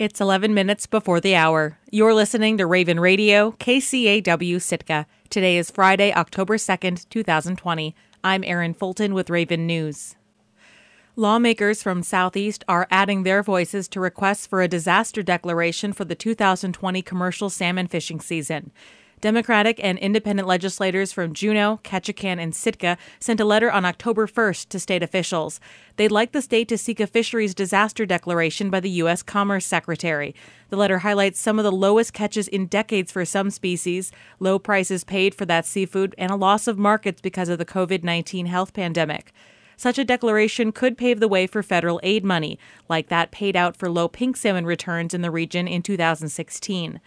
It's 11 minutes before the hour. You're listening to Raven Radio, KCAW Sitka. Today is Friday, October 2nd, 2020. I'm Erin Fulton with Raven News. Lawmakers from Southeast are adding their voices to requests for a disaster declaration for the 2020 commercial salmon fishing season. Democratic and independent legislators from Juneau, Ketchikan, and Sitka sent a letter on October 1st to state officials. They'd like the state to seek a fisheries disaster declaration by the U.S. Commerce Secretary. The letter highlights some of the lowest catches in decades for some species, low prices paid for that seafood, and a loss of markets because of the COVID 19 health pandemic. Such a declaration could pave the way for federal aid money, like that paid out for low pink salmon returns in the region in 2016.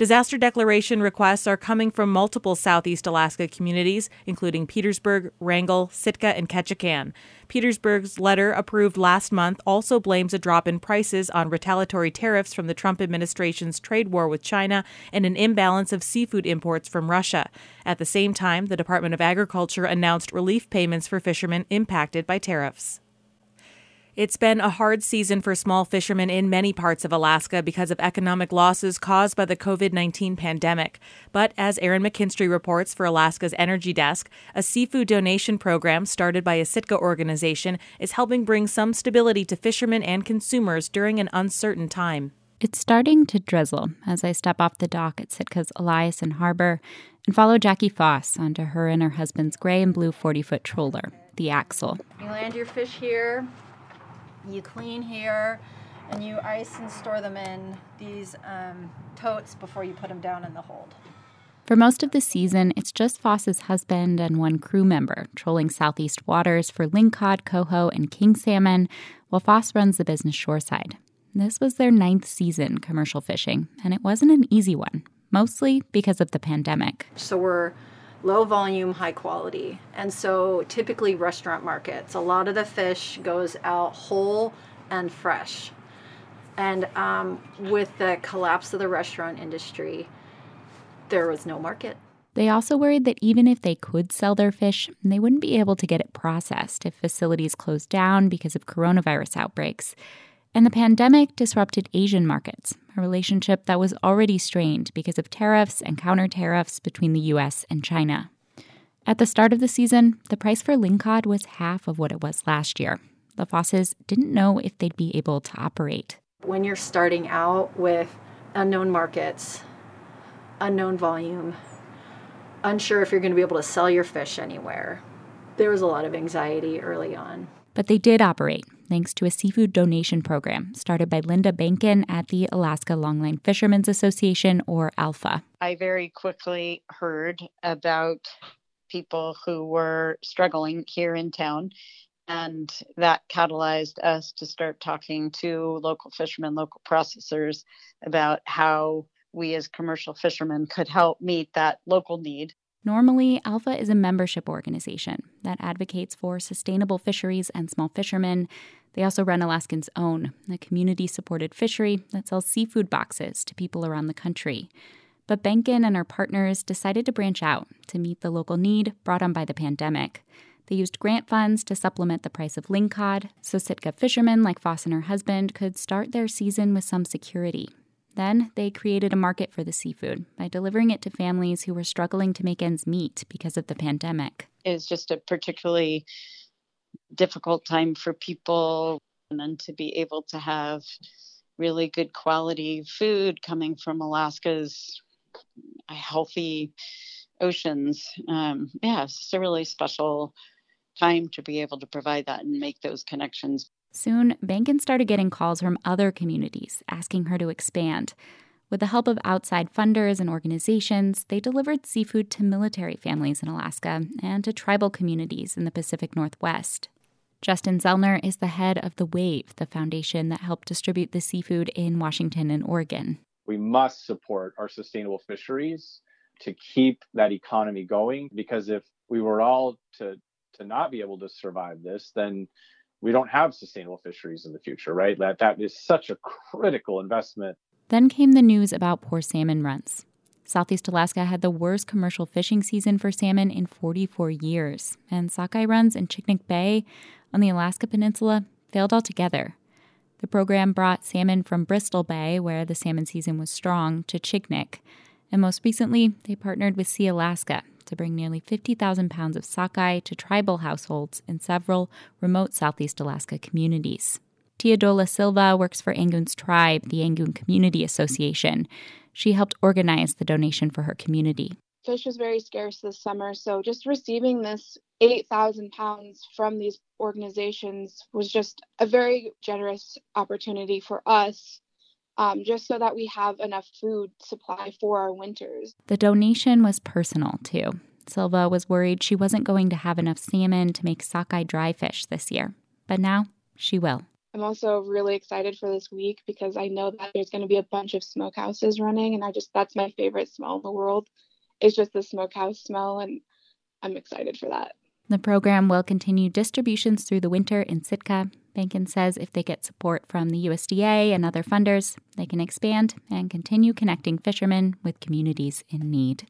Disaster declaration requests are coming from multiple Southeast Alaska communities, including Petersburg, Wrangell, Sitka, and Ketchikan. Petersburg's letter, approved last month, also blames a drop in prices on retaliatory tariffs from the Trump administration's trade war with China and an imbalance of seafood imports from Russia. At the same time, the Department of Agriculture announced relief payments for fishermen impacted by tariffs. It's been a hard season for small fishermen in many parts of Alaska because of economic losses caused by the COVID 19 pandemic. But as Erin McKinstry reports for Alaska's Energy Desk, a seafood donation program started by a Sitka organization is helping bring some stability to fishermen and consumers during an uncertain time. It's starting to drizzle as I step off the dock at Sitka's Eliason Harbor and follow Jackie Foss onto her and her husband's gray and blue 40 foot trawler, the Axel. You land your fish here, you clean here and you ice and store them in these um, totes before you put them down in the hold. For most of the season, it's just Foss's husband and one crew member trolling southeast waters for lingcod, coho, and king salmon, while Foss runs the business shoreside. This was their ninth season commercial fishing, and it wasn't an easy one, mostly because of the pandemic. So we're low volume, high quality. And so typically restaurant markets, a lot of the fish goes out whole and fresh. And um, with the collapse of the restaurant industry, there was no market. They also worried that even if they could sell their fish, they wouldn't be able to get it processed if facilities closed down because of coronavirus outbreaks. And the pandemic disrupted Asian markets, a relationship that was already strained because of tariffs and counter tariffs between the US and China. At the start of the season, the price for lingcod was half of what it was last year. The Fosses didn't know if they'd be able to operate. When you're starting out with unknown markets, unknown volume, unsure if you're going to be able to sell your fish anywhere, there was a lot of anxiety early on. But they did operate thanks to a seafood donation program started by Linda Behnken at the Alaska Longline Fishermen's Association, or ALFA. I very quickly heard about people who were struggling here in town. And that catalyzed us to start talking to local fishermen, local processors about how we as commercial fishermen could help meet that local need. Normally, ALFA is a membership organization that advocates for sustainable fisheries and small fishermen. They also run Alaskans Own, a community supported fishery that sells seafood boxes to people around the country. But Behnken and her partners decided to branch out to meet the local need brought on by the pandemic. They used grant funds to supplement the price of lingcod so Sitka fishermen like Foss and her husband could start their season with some security then they created a market for the seafood by delivering it to families who were struggling to make ends meet because of the pandemic. It was just a particularly difficult time for people and then to be able to have really good quality food coming from Alaska's healthy oceans. Um, yeah, it's just a really special time to be able to provide that and make those connections. Soon, Behnken started getting calls from other communities asking her to expand. With the help of outside funders and organizations, they delivered seafood to military families in Alaska and to tribal communities in the Pacific Northwest. Justin Zellner is the head of The Wave, the foundation that helped distribute the seafood in Washington and Oregon. We must support our sustainable fisheries to keep that economy going because if we were all to to not be able to survive this, then we don't have sustainable fisheries in the future, right? That that is such a critical investment. Then came the news about poor salmon runs. Southeast Alaska had the worst commercial fishing season for salmon in 44 years, and sockeye runs in Chignik Bay on the Alaska Peninsula failed altogether. The program brought salmon from Bristol Bay, where the salmon season was strong, to Chignik. And most recently, they partnered with Sealaska to bring nearly 50,000 pounds of sockeye to tribal households in several remote Southeast Alaska communities. Teodola Silva works for Angoon's tribe, the Angoon Community Association. She helped organize the donation for her community. Fish was very scarce this summer, so just receiving this 8,000 pounds from these organizations was just a very generous opportunity for us, um, just so that we have enough food supply for our winters. The donation was personal, too. Silva was worried she wasn't going to have enough salmon to make sockeye dry fish this year, but now she will. I'm also really excited for this week because I know that there's going to be a bunch of smokehouses running, and I just that's my favorite smell in the world. It's just the smokehouse smell, and I'm excited for that. The program will continue distributions through the winter in Sitka. Behnken says if they get support from the USDA and other funders, they can expand and continue connecting fishermen with communities in need.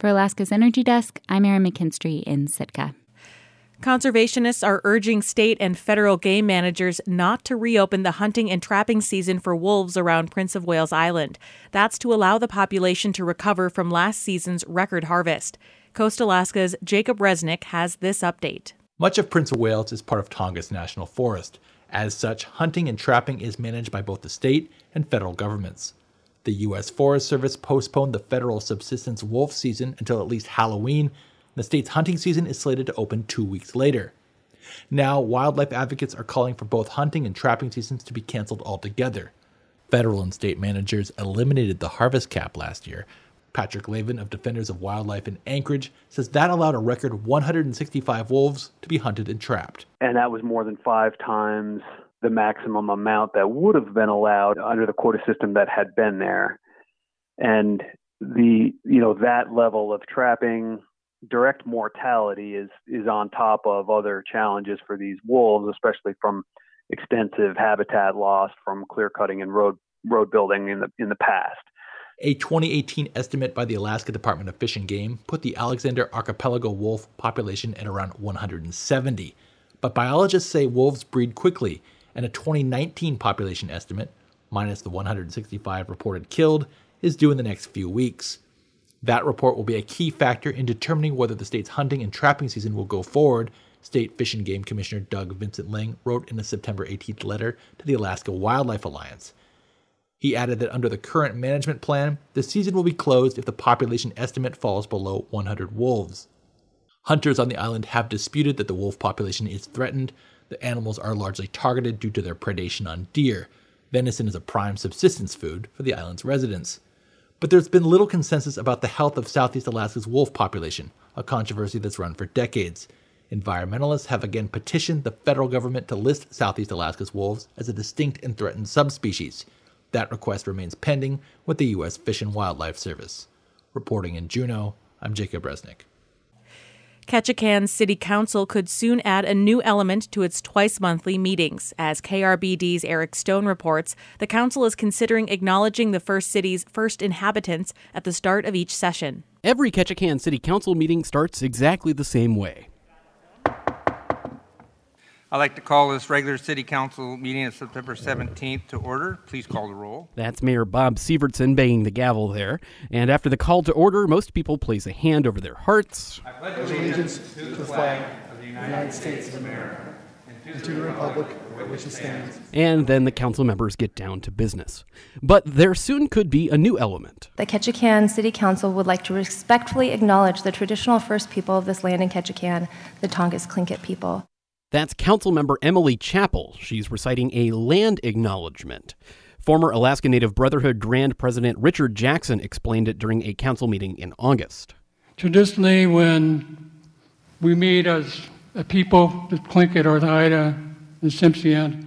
For Alaska's Energy Desk, I'm Erin McKinstry in Sitka. Conservationists are urging state and federal game managers not to reopen the hunting and trapping season for wolves around Prince of Wales Island. That's to allow the population to recover from last season's record harvest. Coast Alaska's Jacob Resnick has this update. Much of Prince of Wales is part of Tongass National Forest. As such, hunting and trapping is managed by both the state and federal governments. The U.S. Forest Service postponed the federal subsistence wolf season until at least Halloween the state's hunting season is slated to open two weeks later. Now, wildlife advocates are calling for both hunting and trapping seasons to be canceled altogether. Federal and state managers eliminated the harvest cap last year. Patrick Lavin of Defenders of Wildlife in Anchorage says that allowed a record 165 wolves to be hunted and trapped. And that was more than five times the maximum amount that would have been allowed under the quota system that had been there. And the you know that level of trapping direct mortality is is on top of other challenges for these wolves, especially from extensive habitat loss from clear cutting and road road building in the in the past. A 2018 estimate by the Alaska Department of Fish and Game put the Alexander Archipelago wolf population at around 170. But biologists say wolves breed quickly, and a 2019 population estimate, minus the 165 reported killed, is due in the next few weeks. That report will be a key factor in determining whether the state's hunting and trapping season will go forward, State Fish and Game Commissioner Doug Vincent Lang wrote in a September 18th letter to the Alaska Wildlife Alliance. He added that under the current management plan, the season will be closed if the population estimate falls below 100 wolves. Hunters on the island have disputed that the wolf population is threatened. The animals are largely targeted due to their predation on deer. Venison is a prime subsistence food for the island's residents but there's been little consensus about the health of Southeast Alaska's wolf population, a controversy that's run for decades. Environmentalists have again petitioned the federal government to list Southeast Alaska's wolves as a distinct and threatened subspecies. That request remains pending with the U.S. Fish and Wildlife Service. Reporting in Juneau, I'm Jacob Resnick. Ketchikan City Council could soon add a new element to its twice monthly meetings. As KRBD's Eric Stone reports, the council is considering acknowledging the first city's first inhabitants at the start of each session. Every Ketchikan City Council meeting starts exactly the same way. I'd like to call this regular City Council meeting of September 17th to order. Please call the roll. That's Mayor Bob Sivertsen banging the gavel there. And after the call to order, most people place a hand over their hearts. I pledge allegiance to the flag of the United States of America and to the republic for which it stands. And then the council members get down to business. But there soon could be a new element. The Ketchikan City Council would like to respectfully acknowledge the traditional first people of this land in Ketchikan, the Tongass Tlingit people. That's Councilmember Emily Chappell. She's reciting a land acknowledgement. Former Alaska Native Brotherhood Grand President Richard Jackson explained it during a council meeting in August. Traditionally, when we meet as a people, the Tlingit or the Haida and Tsimshian,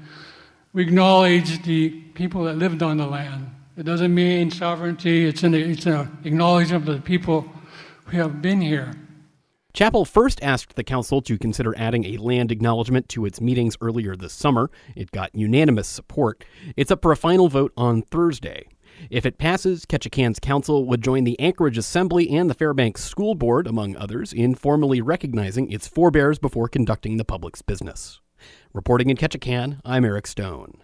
we acknowledge the people that lived on the land. It doesn't mean sovereignty, it's an, it's an acknowledgement of the people who have been here. Chappell first asked the council to consider adding a land acknowledgement to its meetings earlier this summer. It got unanimous support. It's up for a final vote on Thursday. If it passes, Ketchikan's council would join the Anchorage Assembly and the Fairbanks School Board, among others, in formally recognizing its forebears before conducting the public's business. Reporting in Ketchikan, I'm Eric Stone.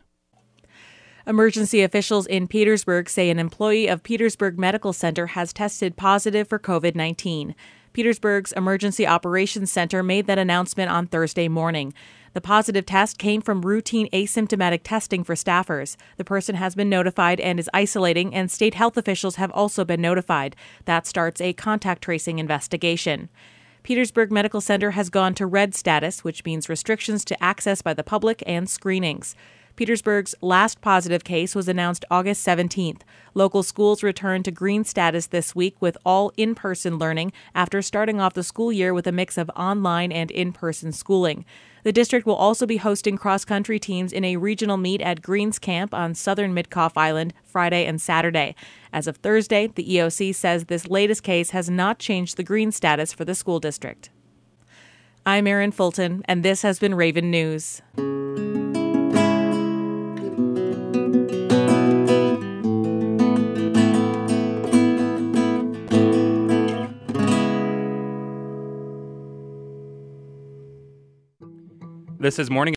Emergency officials in Petersburg say an employee of Petersburg Medical Center has tested positive for COVID 19. Petersburg's Emergency Operations Center made that announcement on Thursday morning. The positive test came from routine asymptomatic testing for staffers. The person has been notified and is isolating, and state health officials have also been notified. That starts a contact tracing investigation. Petersburg Medical Center has gone to red status, which means restrictions to access by the public and screenings. Petersburg's last positive case was announced August 17th. Local schools returned to green status this week with all in person learning after starting off the school year with a mix of online and in person schooling. The district will also be hosting cross country teams in a regional meet at Greens Camp on southern Mitkof Island Friday and Saturday. As of Thursday, the EOC says this latest case has not changed the green status for the school district. I'm Erin Fulton, and this has been Raven News. This is Morning